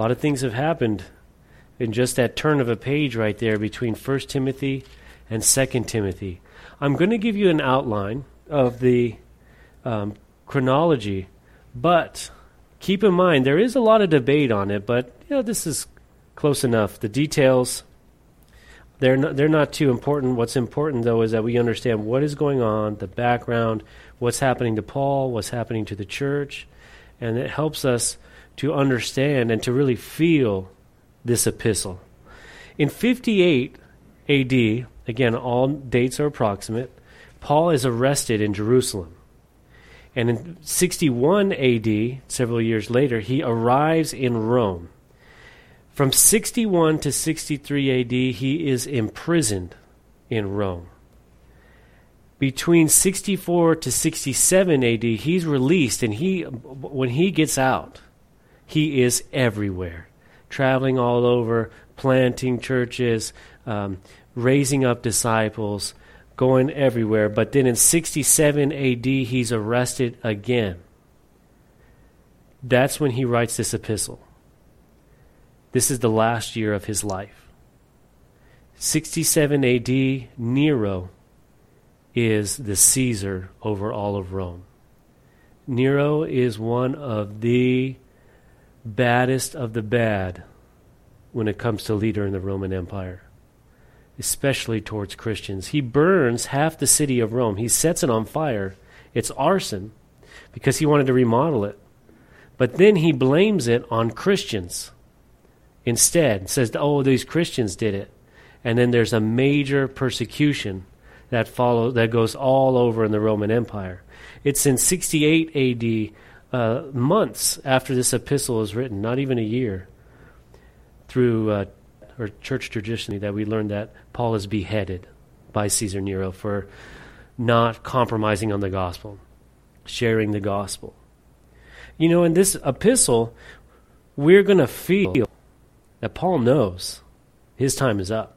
A lot of things have happened in just that turn of a page right there between 1 Timothy and 2 Timothy. I'm going to give you an outline of the um, chronology, but keep in mind there is a lot of debate on it, but you know, this is close enough. The details they're not, they're not too important. What's important though is that we understand what is going on, the background, what's happening to Paul, what's happening to the church, and it helps us to understand and to really feel this epistle. In 58 AD, again all dates are approximate, Paul is arrested in Jerusalem. And in 61 AD, several years later, he arrives in Rome. From 61 to 63 AD, he is imprisoned in Rome. Between 64 to 67 AD, he's released, and he, when he gets out, he is everywhere, traveling all over, planting churches, um, raising up disciples, going everywhere. But then in 67 AD, he's arrested again. That's when he writes this epistle. This is the last year of his life. 67 AD, Nero is the Caesar over all of Rome. Nero is one of the baddest of the bad when it comes to leader in the Roman Empire especially towards Christians. He burns half the city of Rome. He sets it on fire. It's arson because he wanted to remodel it. But then he blames it on Christians instead. Says, "Oh, these Christians did it." And then there's a major persecution that follows that goes all over in the Roman Empire. It's in 68 AD, uh, months after this epistle is written, not even a year, through uh, or church tradition that we learned that Paul is beheaded by Caesar Nero for not compromising on the gospel, sharing the gospel. You know, in this epistle, we're going to feel that Paul knows his time is up.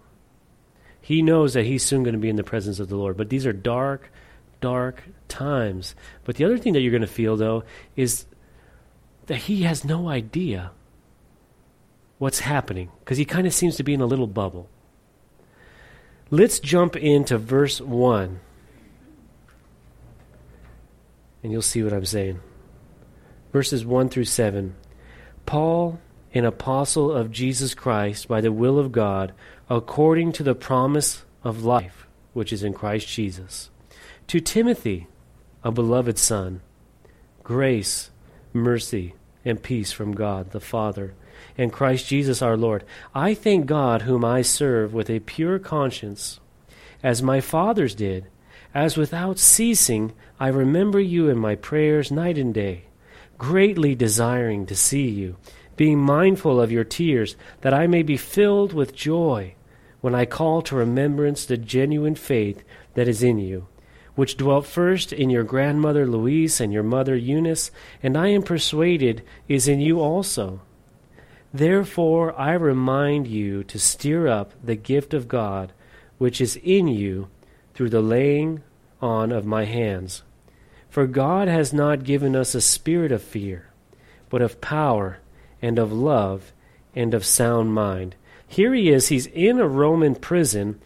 He knows that he's soon going to be in the presence of the Lord. But these are dark, dark times. But the other thing that you're going to feel, though, is that he has no idea what's happening because he kind of seems to be in a little bubble. Let's jump into verse 1 and you'll see what I'm saying. Verses 1 through 7. Paul, an apostle of Jesus Christ by the will of God, according to the promise of life which is in Christ Jesus. To Timothy, a beloved son, grace, mercy, and peace from God the Father and Christ Jesus our Lord. I thank God, whom I serve with a pure conscience, as my fathers did, as without ceasing I remember you in my prayers night and day, greatly desiring to see you, being mindful of your tears, that I may be filled with joy when I call to remembrance the genuine faith that is in you, which dwelt first in your grandmother Lois and your mother Eunice, and I am persuaded is in you also. Therefore, I remind you to stir up the gift of God which is in you through the laying on of my hands. For God has not given us a spirit of fear, but of power and of love and of sound mind. Here he is, he's in a Roman prison.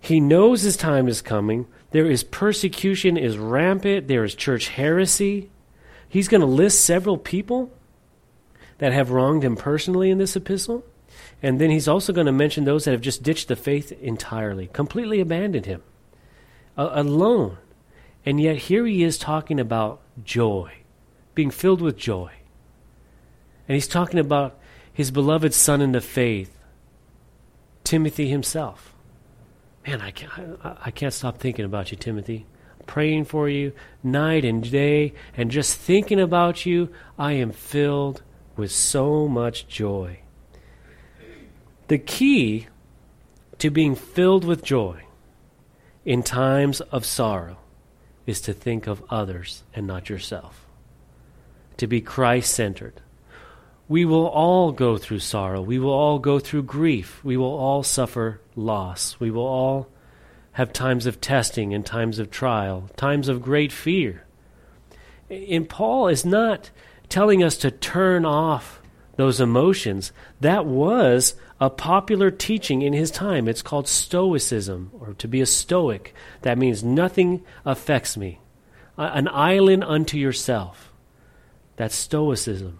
He knows his time is coming. There is persecution is rampant. There is church heresy. He's going to list several people that have wronged him personally in this epistle. And then he's also going to mention those that have just ditched the faith entirely, completely abandoned him, uh, alone. And yet here he is talking about joy, being filled with joy. And he's talking about his beloved son in the faith, Timothy himself. Man, I can't, I can't stop thinking about you, Timothy. Praying for you night and day, and just thinking about you, I am filled with so much joy. The key to being filled with joy in times of sorrow is to think of others and not yourself, to be Christ centered. We will all go through sorrow. We will all go through grief. We will all suffer loss. We will all have times of testing and times of trial, times of great fear. And Paul is not telling us to turn off those emotions. That was a popular teaching in his time. It's called Stoicism, or to be a Stoic. That means nothing affects me. An island unto yourself. That's Stoicism.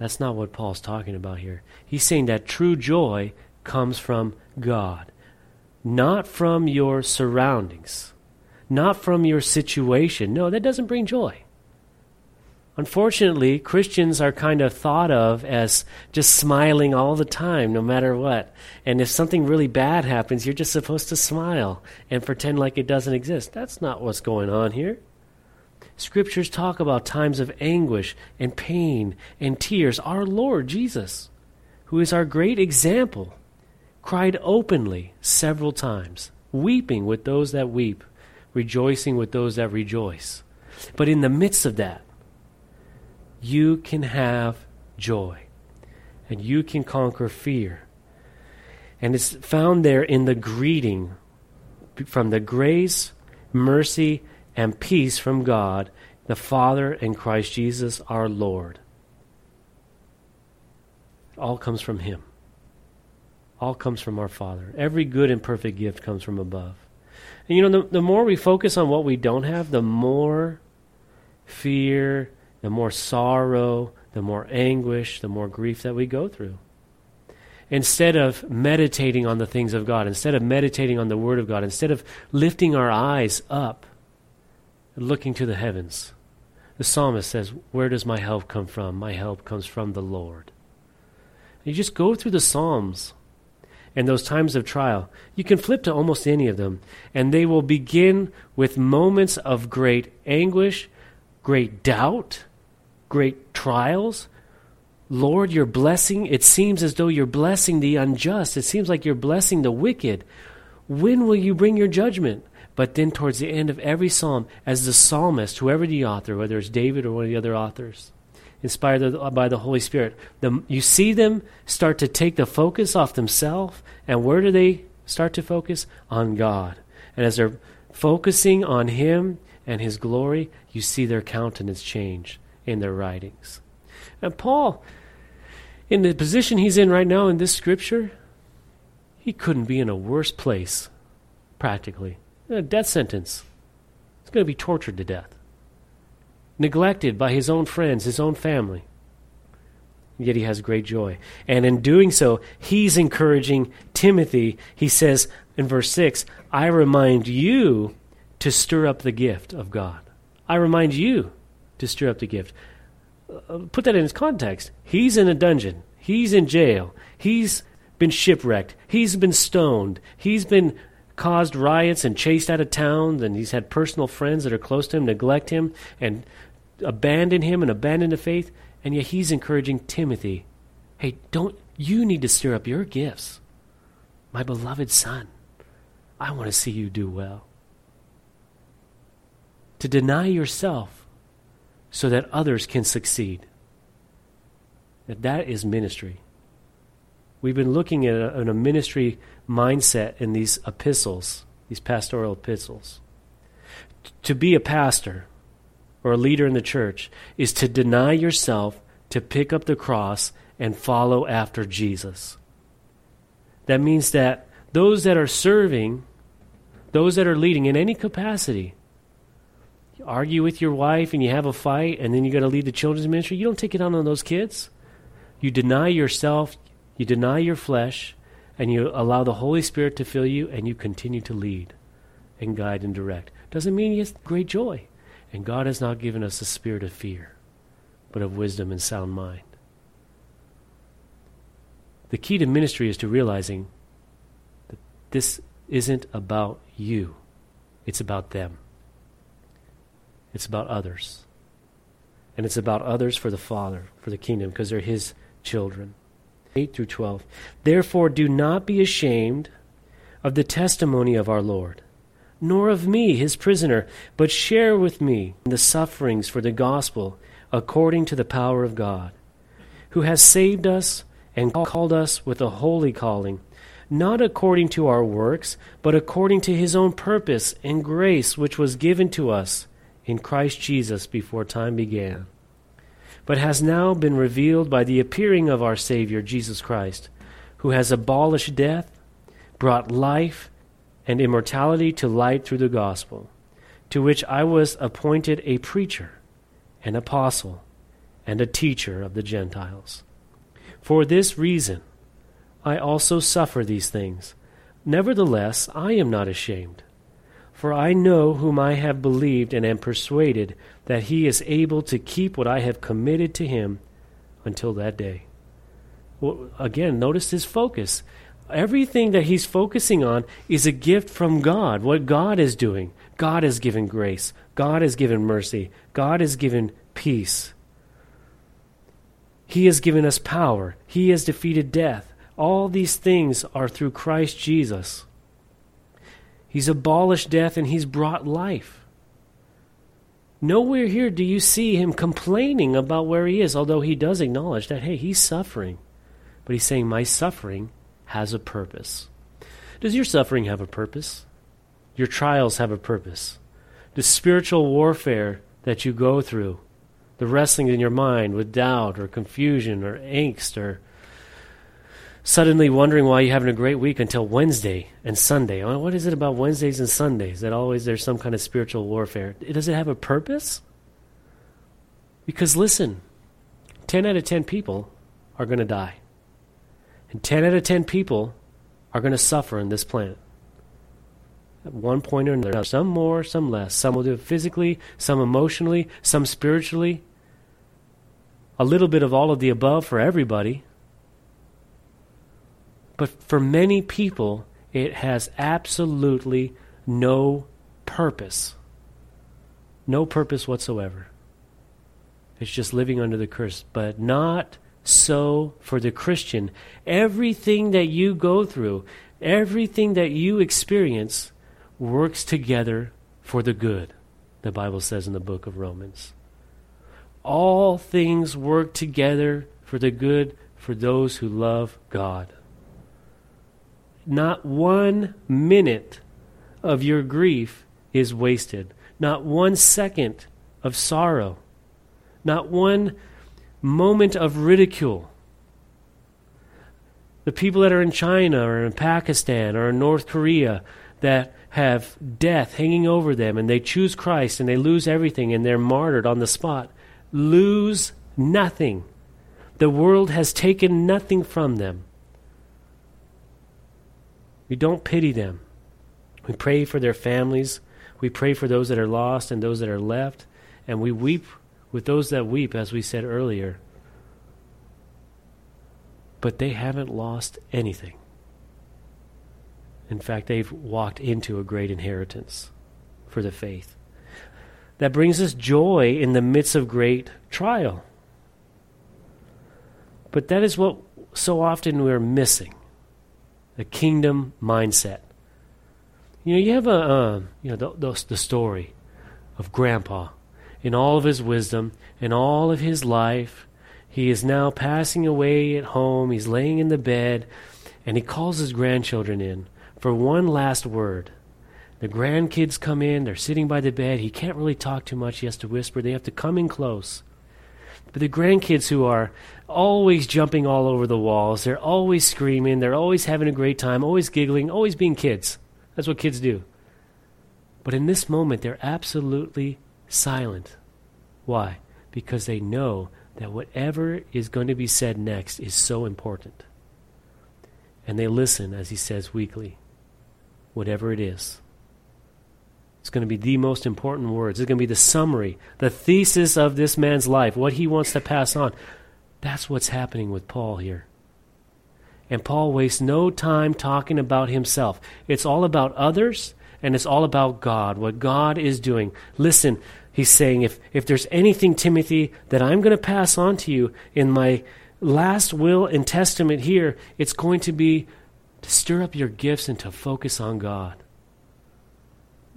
That's not what Paul's talking about here. He's saying that true joy comes from God, not from your surroundings, not from your situation. No, that doesn't bring joy. Unfortunately, Christians are kind of thought of as just smiling all the time, no matter what. And if something really bad happens, you're just supposed to smile and pretend like it doesn't exist. That's not what's going on here. Scriptures talk about times of anguish and pain and tears. Our Lord Jesus, who is our great example, cried openly several times, weeping with those that weep, rejoicing with those that rejoice. But in the midst of that, you can have joy and you can conquer fear. And it's found there in the greeting from the grace, mercy, and peace from God, the Father, and Christ Jesus our Lord. All comes from Him. All comes from our Father. Every good and perfect gift comes from above. And you know, the, the more we focus on what we don't have, the more fear, the more sorrow, the more anguish, the more grief that we go through. Instead of meditating on the things of God, instead of meditating on the Word of God, instead of lifting our eyes up looking to the heavens, the psalmist says, Where does my help come from? My help comes from the Lord. You just go through the Psalms and those times of trial. You can flip to almost any of them, and they will begin with moments of great anguish, great doubt, great trials. Lord, you're blessing. It seems as though you're blessing the unjust. It seems like you're blessing the wicked. When will you bring your judgment? But then, towards the end of every psalm, as the psalmist, whoever the author, whether it's David or one of the other authors, inspired by the Holy Spirit, the, you see them start to take the focus off themselves. And where do they start to focus? On God. And as they're focusing on Him and His glory, you see their countenance change in their writings. And Paul, in the position he's in right now in this scripture, he couldn't be in a worse place, practically. A death sentence. He's going to be tortured to death, neglected by his own friends, his own family. Yet he has great joy. And in doing so, he's encouraging Timothy. He says in verse 6 I remind you to stir up the gift of God. I remind you to stir up the gift. Uh, put that in its context. He's in a dungeon. He's in jail. He's been shipwrecked. He's been stoned. He's been caused riots and chased out of town. And he's had personal friends that are close to him neglect him and abandon him and abandon the faith. And yet he's encouraging Timothy hey, don't you need to stir up your gifts? My beloved son, I want to see you do well. To deny yourself so that others can succeed. That that is ministry. We've been looking at a, at a ministry mindset in these epistles, these pastoral epistles. T- to be a pastor or a leader in the church is to deny yourself, to pick up the cross, and follow after Jesus. That means that those that are serving, those that are leading in any capacity, you argue with your wife and you have a fight and then you got to lead the children's ministry, you don't take it on on those kids. You deny yourself, you deny your flesh, and you allow the Holy Spirit to fill you and you continue to lead and guide and direct. Doesn't mean you have great joy. And God has not given us a spirit of fear, but of wisdom and sound mind. The key to ministry is to realizing that this isn't about you, it's about them. It's about others. And it's about others for the Father, for the kingdom, because they're His children. 8 through 12. Therefore, do not be ashamed of the testimony of our Lord, nor of me, his prisoner, but share with me in the sufferings for the gospel according to the power of God, who has saved us and called us with a holy calling, not according to our works, but according to his own purpose and grace which was given to us in Christ Jesus before time began but has now been revealed by the appearing of our Savior, Jesus Christ, who has abolished death, brought life and immortality to light through the gospel, to which I was appointed a preacher, an apostle, and a teacher of the Gentiles. For this reason, I also suffer these things. Nevertheless, I am not ashamed. For I know whom I have believed and am persuaded that he is able to keep what I have committed to him until that day. Well, again, notice his focus. Everything that he's focusing on is a gift from God, what God is doing. God has given grace, God has given mercy, God has given peace. He has given us power, He has defeated death. All these things are through Christ Jesus. He's abolished death and He's brought life. Nowhere here do you see him complaining about where he is, although he does acknowledge that, hey, he's suffering. But he's saying, my suffering has a purpose. Does your suffering have a purpose? Your trials have a purpose. The spiritual warfare that you go through, the wrestling in your mind with doubt or confusion or angst or suddenly wondering why you're having a great week until Wednesday and Sunday. Oh, what is it about Wednesdays and Sundays that always there's some kind of spiritual warfare? Does it have a purpose? Because listen, 10 out of 10 people are going to die. And 10 out of 10 people are going to suffer in this planet. At one point or another. Some more, some less. Some will do it physically, some emotionally, some spiritually. A little bit of all of the above for everybody. But for many people, it has absolutely no purpose. No purpose whatsoever. It's just living under the curse. But not so for the Christian. Everything that you go through, everything that you experience, works together for the good, the Bible says in the book of Romans. All things work together for the good for those who love God not one minute of your grief is wasted, not one second of sorrow, not one moment of ridicule. The people that are in China or in Pakistan or in North Korea that have death hanging over them and they choose Christ and they lose everything and they're martyred on the spot lose nothing. The world has taken nothing from them. We don't pity them. We pray for their families. We pray for those that are lost and those that are left. And we weep with those that weep, as we said earlier. But they haven't lost anything. In fact, they've walked into a great inheritance for the faith. That brings us joy in the midst of great trial. But that is what so often we're missing the kingdom mindset. You know, you have a, uh, you know, the, the, the story of Grandpa in all of his wisdom, in all of his life. He is now passing away at home. He's laying in the bed, and he calls his grandchildren in for one last word. The grandkids come in, they're sitting by the bed. He can't really talk too much. He has to whisper. They have to come in close. But the grandkids who are always jumping all over the walls, they're always screaming, they're always having a great time, always giggling, always being kids. That's what kids do. But in this moment, they're absolutely silent. Why? Because they know that whatever is going to be said next is so important. And they listen, as he says weakly, whatever it is. It's going to be the most important words. It's going to be the summary, the thesis of this man's life, what he wants to pass on. That's what's happening with Paul here. And Paul wastes no time talking about himself. It's all about others and it's all about God, what God is doing. Listen, he's saying, if, if there's anything, Timothy, that I'm going to pass on to you in my last will and testament here, it's going to be to stir up your gifts and to focus on God.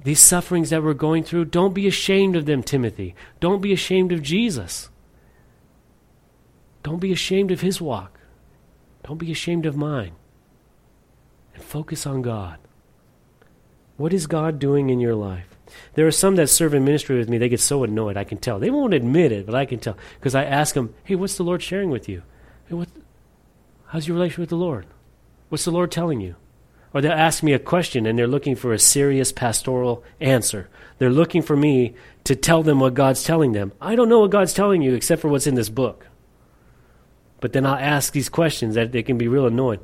These sufferings that we're going through, don't be ashamed of them, Timothy. Don't be ashamed of Jesus. Don't be ashamed of his walk. Don't be ashamed of mine. And focus on God. What is God doing in your life? There are some that serve in ministry with me, they get so annoyed, I can tell. They won't admit it, but I can tell. Because I ask them, hey, what's the Lord sharing with you? Hey, what, how's your relationship with the Lord? What's the Lord telling you? Or they'll ask me a question and they're looking for a serious pastoral answer. They're looking for me to tell them what God's telling them. I don't know what God's telling you except for what's in this book. But then I'll ask these questions that they can be real annoyed.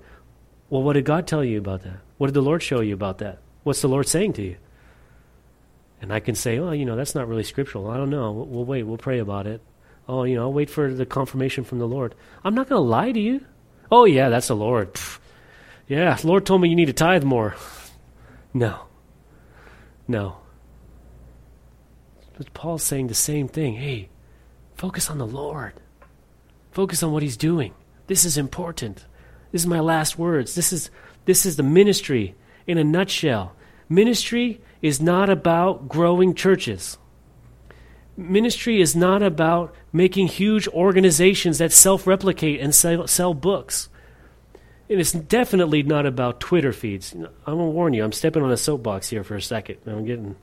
Well, what did God tell you about that? What did the Lord show you about that? What's the Lord saying to you? And I can say, oh, you know, that's not really scriptural. I don't know. We'll, we'll wait. We'll pray about it. Oh, you know, I'll wait for the confirmation from the Lord. I'm not going to lie to you. Oh, yeah, that's the Lord. Pfft. Yeah, Lord told me you need to tithe more. No. No. But Paul's saying the same thing. Hey, focus on the Lord. Focus on what he's doing. This is important. This is my last words. This is this is the ministry in a nutshell. Ministry is not about growing churches. Ministry is not about making huge organizations that self replicate and sell, sell, books. And it's definitely not about Twitter feeds. I'm going to warn you, I'm stepping on a soapbox here for a second. I'm getting.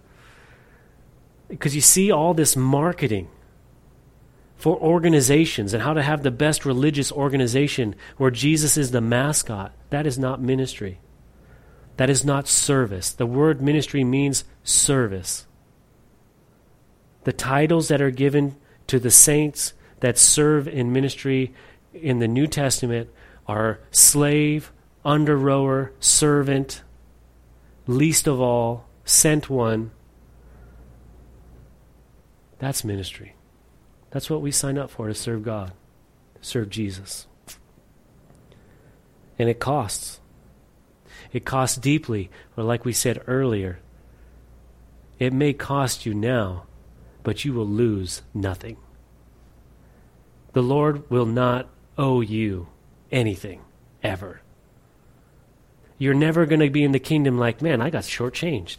Because you see all this marketing for organizations and how to have the best religious organization where Jesus is the mascot. That is not ministry. That is not service. The word ministry means service. The titles that are given to the saints that serve in ministry in the New Testament are slave, under rower, servant, least of all, sent one. That's ministry. That's what we sign up for to serve God, serve Jesus. And it costs. It costs deeply, or like we said earlier, it may cost you now, but you will lose nothing. The Lord will not owe you anything, ever. You're never going to be in the kingdom like, man, I got shortchanged.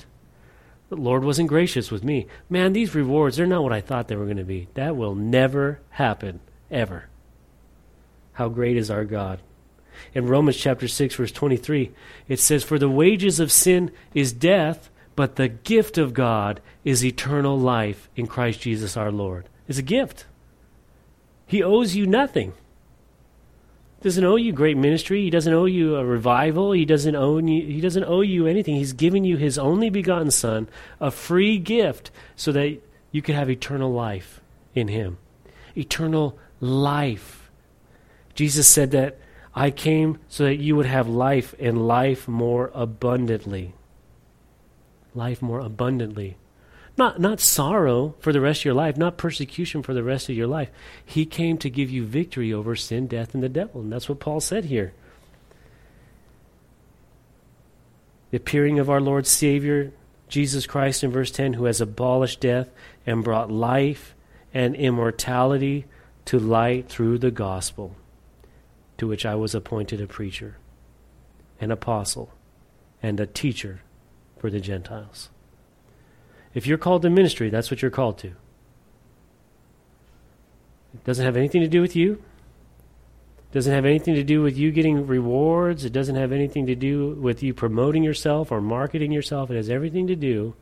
The Lord wasn't gracious with me. Man, these rewards, they're not what I thought they were going to be. That will never happen, ever. How great is our God. In Romans chapter 6, verse 23, it says, For the wages of sin is death, but the gift of God is eternal life in Christ Jesus our Lord. It's a gift. He owes you nothing doesn't owe you great ministry. He doesn't owe you a revival. He doesn't owe you, he doesn't owe you anything. He's given you his only begotten son, a free gift so that you could have eternal life in him. Eternal life. Jesus said that I came so that you would have life and life more abundantly. Life more abundantly. Not, not sorrow for the rest of your life, not persecution for the rest of your life. He came to give you victory over sin, death, and the devil. And that's what Paul said here. The appearing of our Lord Savior, Jesus Christ, in verse 10, who has abolished death and brought life and immortality to light through the gospel, to which I was appointed a preacher, an apostle, and a teacher for the Gentiles. If you're called to ministry, that's what you're called to. It doesn't have anything to do with you. It doesn't have anything to do with you getting rewards. It doesn't have anything to do with you promoting yourself or marketing yourself. It has everything to do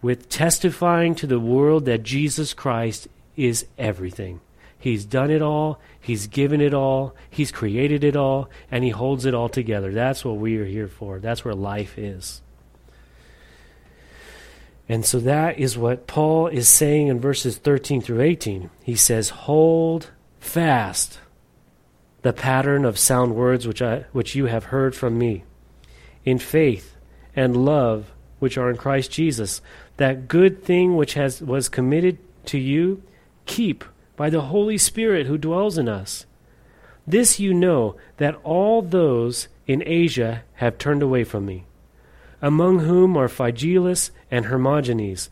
with testifying to the world that Jesus Christ is everything. He's done it all, He's given it all, He's created it all, and He holds it all together. That's what we are here for. That's where life is. And so that is what Paul is saying in verses 13 through 18. He says, Hold fast the pattern of sound words which, I, which you have heard from me, in faith and love which are in Christ Jesus. That good thing which has, was committed to you, keep by the Holy Spirit who dwells in us. This you know that all those in Asia have turned away from me among whom are Phygellus and Hermogenes.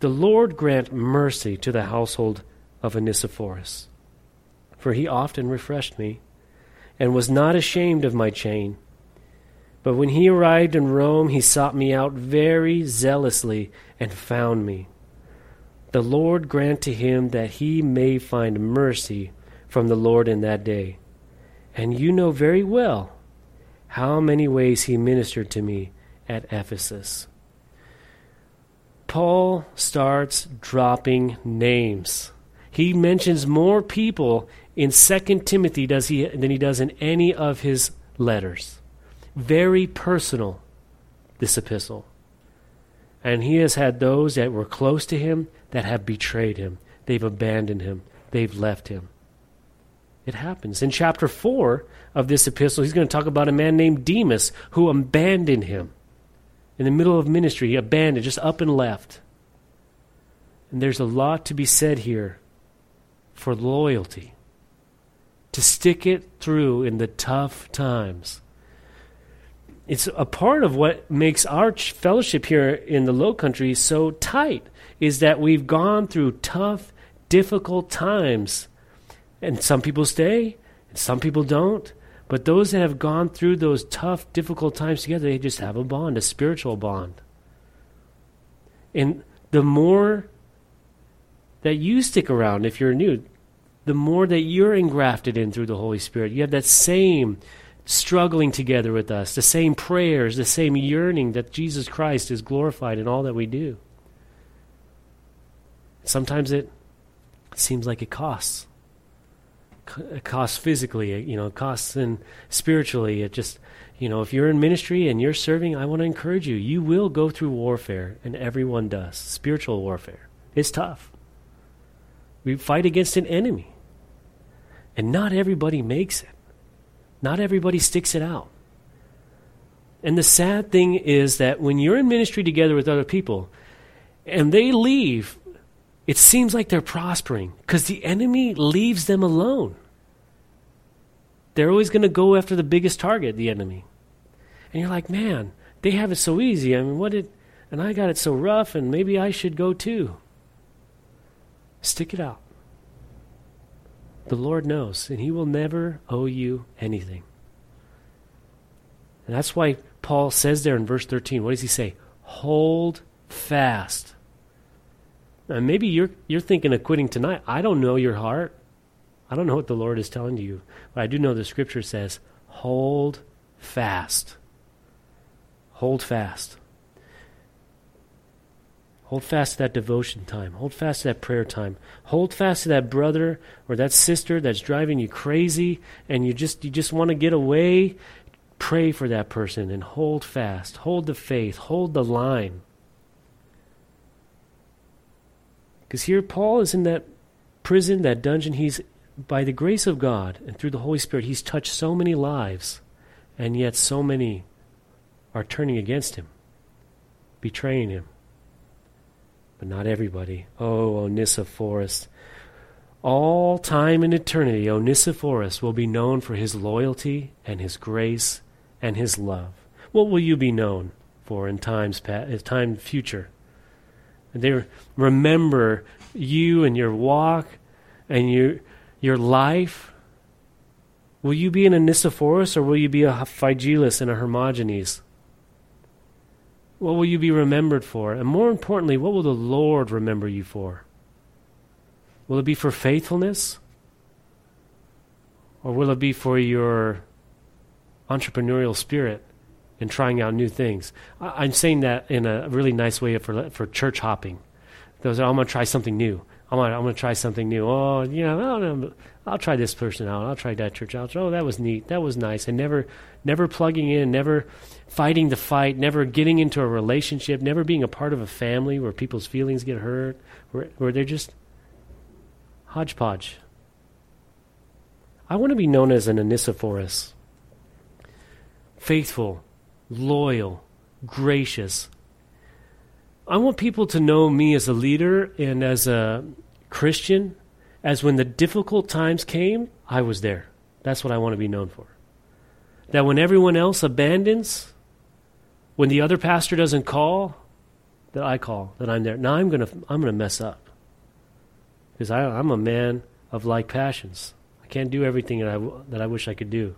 The Lord grant mercy to the household of Onesiphorus. For he often refreshed me, and was not ashamed of my chain. But when he arrived in Rome, he sought me out very zealously and found me. The Lord grant to him that he may find mercy from the Lord in that day. And you know very well how many ways he ministered to me at Ephesus. Paul starts dropping names. He mentions more people in 2 Timothy does he, than he does in any of his letters. Very personal, this epistle. And he has had those that were close to him that have betrayed him. They've abandoned him. They've left him. It happens. In chapter 4 of this epistle, he's going to talk about a man named Demas who abandoned him. In the middle of ministry, abandoned, just up and left. And there's a lot to be said here for loyalty. To stick it through in the tough times. It's a part of what makes our fellowship here in the Low Country so tight is that we've gone through tough, difficult times. And some people stay, and some people don't. But those that have gone through those tough, difficult times together, they just have a bond, a spiritual bond. And the more that you stick around, if you're new, the more that you're engrafted in through the Holy Spirit. You have that same struggling together with us, the same prayers, the same yearning that Jesus Christ is glorified in all that we do. Sometimes it seems like it costs. It costs physically, you know, it costs in spiritually. It just, you know, if you're in ministry and you're serving, I want to encourage you. You will go through warfare, and everyone does. Spiritual warfare. It's tough. We fight against an enemy. And not everybody makes it. Not everybody sticks it out. And the sad thing is that when you're in ministry together with other people and they leave, it seems like they're prospering because the enemy leaves them alone. They're always going to go after the biggest target, the enemy. And you're like, man, they have it so easy. I mean, what did, and I got it so rough, and maybe I should go too. Stick it out. The Lord knows, and He will never owe you anything. And that's why Paul says there in verse 13, what does he say? Hold fast. Now, maybe you're, you're thinking of quitting tonight. I don't know your heart. I don't know what the Lord is telling you. But I do know the scripture says, hold fast. Hold fast. Hold fast to that devotion time. Hold fast to that prayer time. Hold fast to that brother or that sister that's driving you crazy and you just you just want to get away. Pray for that person and hold fast. Hold the faith. Hold the line. Because here Paul is in that prison, that dungeon. He's by the grace of God and through the Holy Spirit, he's touched so many lives, and yet so many are turning against him, betraying him but not everybody. Oh, Onesiphorus. All time and eternity, Onesiphorus will be known for his loyalty and his grace and his love. What will you be known for in times past, time future? They remember you and your walk and your your life. Will you be an Onesiphorus or will you be a Phygellus and a Hermogenes? What will you be remembered for? And more importantly, what will the Lord remember you for? Will it be for faithfulness? Or will it be for your entrepreneurial spirit in trying out new things? I, am saying that in a really nice way for, for church hopping. Those are, I'm going to try something new. I'm going I'm to try something new. Oh, you know, I'll try this person out. I'll try that church out. Oh, that was neat. That was nice. And never, never plugging in, never fighting the fight, never getting into a relationship, never being a part of a family where people's feelings get hurt, where, where they're just hodgepodge. I want to be known as an Onesiphorus. Faithful, loyal, gracious. I want people to know me as a leader and as a Christian as when the difficult times came, I was there. That's what I want to be known for. That when everyone else abandons, when the other pastor doesn't call, that I call, that I'm there. Now I'm gonna I'm gonna mess up because I'm a man of like passions. I can't do everything that I that I wish I could do.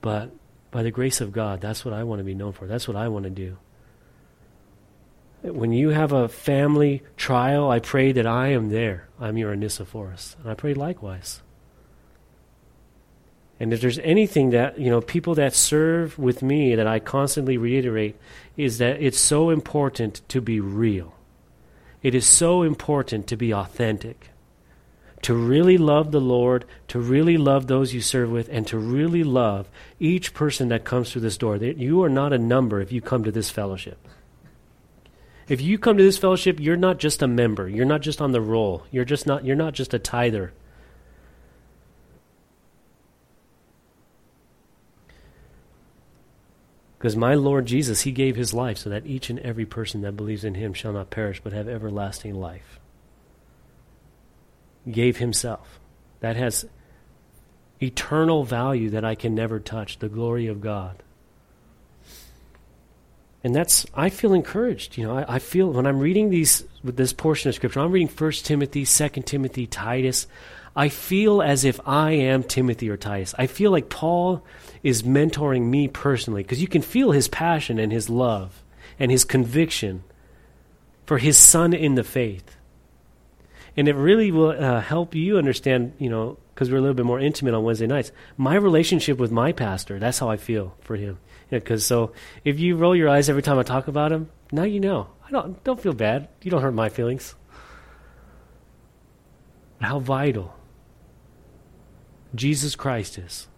But by the grace of God, that's what I want to be known for. That's what I want to do. When you have a family trial, I pray that I am there. I'm your Onesiphorus. And I pray likewise. And if there's anything that, you know, people that serve with me that I constantly reiterate is that it's so important to be real. It is so important to be authentic. To really love the Lord, to really love those you serve with, and to really love each person that comes through this door. You are not a number if you come to this fellowship. If you come to this fellowship, you're not just a member. You're not just on the roll. You're just not you're not just a tither. Because my Lord Jesus, He gave His life so that each and every person that believes in Him shall not perish but have everlasting life. He gave Himself. That has eternal value that I can never touch, the glory of God. And that's, I feel encouraged. You know, I, I feel when I'm reading these, with this portion of Scripture, I'm reading 1 Timothy, 2 Timothy, Titus. I feel as if I am Timothy or Titus. I feel like Paul is mentoring me personally because you can feel his passion and his love and his conviction for his son in the faith. And it really will uh, help you understand, you know, because we're a little bit more intimate on Wednesday nights, my relationship with my pastor. That's how I feel for him. Because so if you roll your eyes every time I talk about him, now you know. I don't don't feel bad. You don't hurt my feelings. How vital Jesus Christ is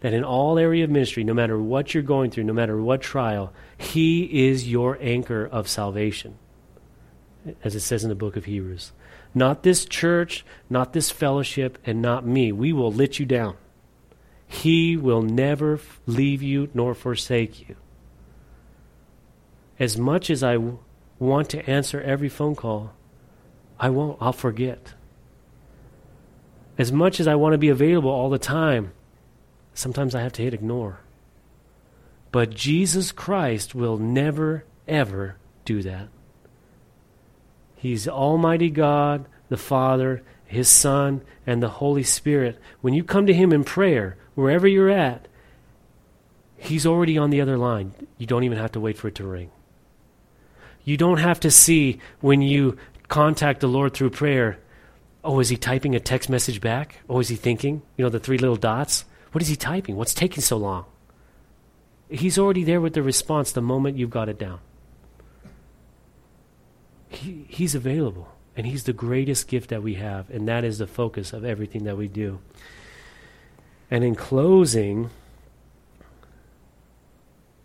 that in all area of ministry, no matter what you're going through, no matter what trial, He is your anchor of salvation, as it says in the book of Hebrews. Not this church, not this fellowship, and not me. We will let you down. He will never leave you nor forsake you. As much as I w- want to answer every phone call, I won't. I'll forget. As much as I want to be available all the time, sometimes I have to hit ignore. But Jesus Christ will never, ever do that. He's Almighty God, the Father, His Son, and the Holy Spirit. When you come to Him in prayer, wherever you're at, He's already on the other line. You don't even have to wait for it to ring. You don't have to see when you contact the Lord through prayer, oh, is He typing a text message back? Oh, is He thinking? You know, the three little dots? What is he typing? What's taking so long? He's already there with the response the moment you've got it down. He, he's available, and he's the greatest gift that we have, and that is the focus of everything that we do. And in closing,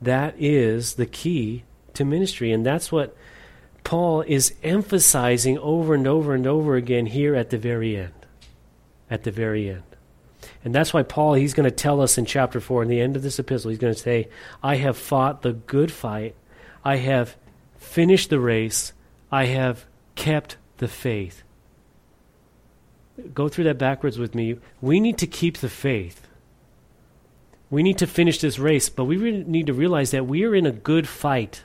that is the key to ministry, and that's what Paul is emphasizing over and over and over again here at the very end. At the very end. And that's why Paul, he's going to tell us in chapter 4, in the end of this epistle, he's going to say, I have fought the good fight. I have finished the race. I have kept the faith. Go through that backwards with me. We need to keep the faith. We need to finish this race, but we need to realize that we are in a good fight.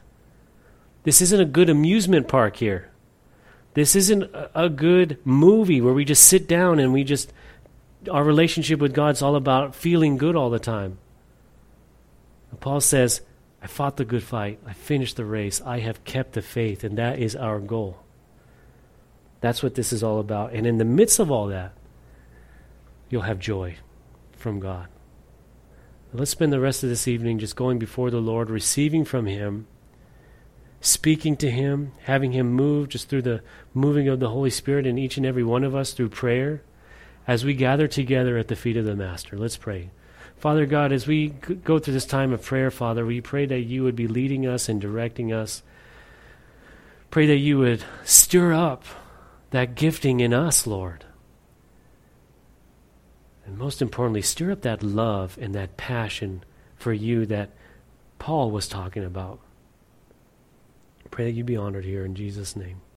This isn't a good amusement park here. This isn't a good movie where we just sit down and we just our relationship with God's all about feeling good all the time. And Paul says, I fought the good fight. I finished the race. I have kept the faith. And that is our goal. That's what this is all about. And in the midst of all that, you'll have joy from God. Let's spend the rest of this evening just going before the Lord, receiving from Him, speaking to Him, having Him move just through the moving of the Holy Spirit in each and every one of us through prayer as we gather together at the feet of the Master. Let's pray. Father God, as we go through this time of prayer, Father, we pray that you would be leading us and directing us. Pray that you would stir up that gifting in us, Lord. And most importantly, stir up that love and that passion for you that Paul was talking about. Pray that you be honored here in Jesus' name.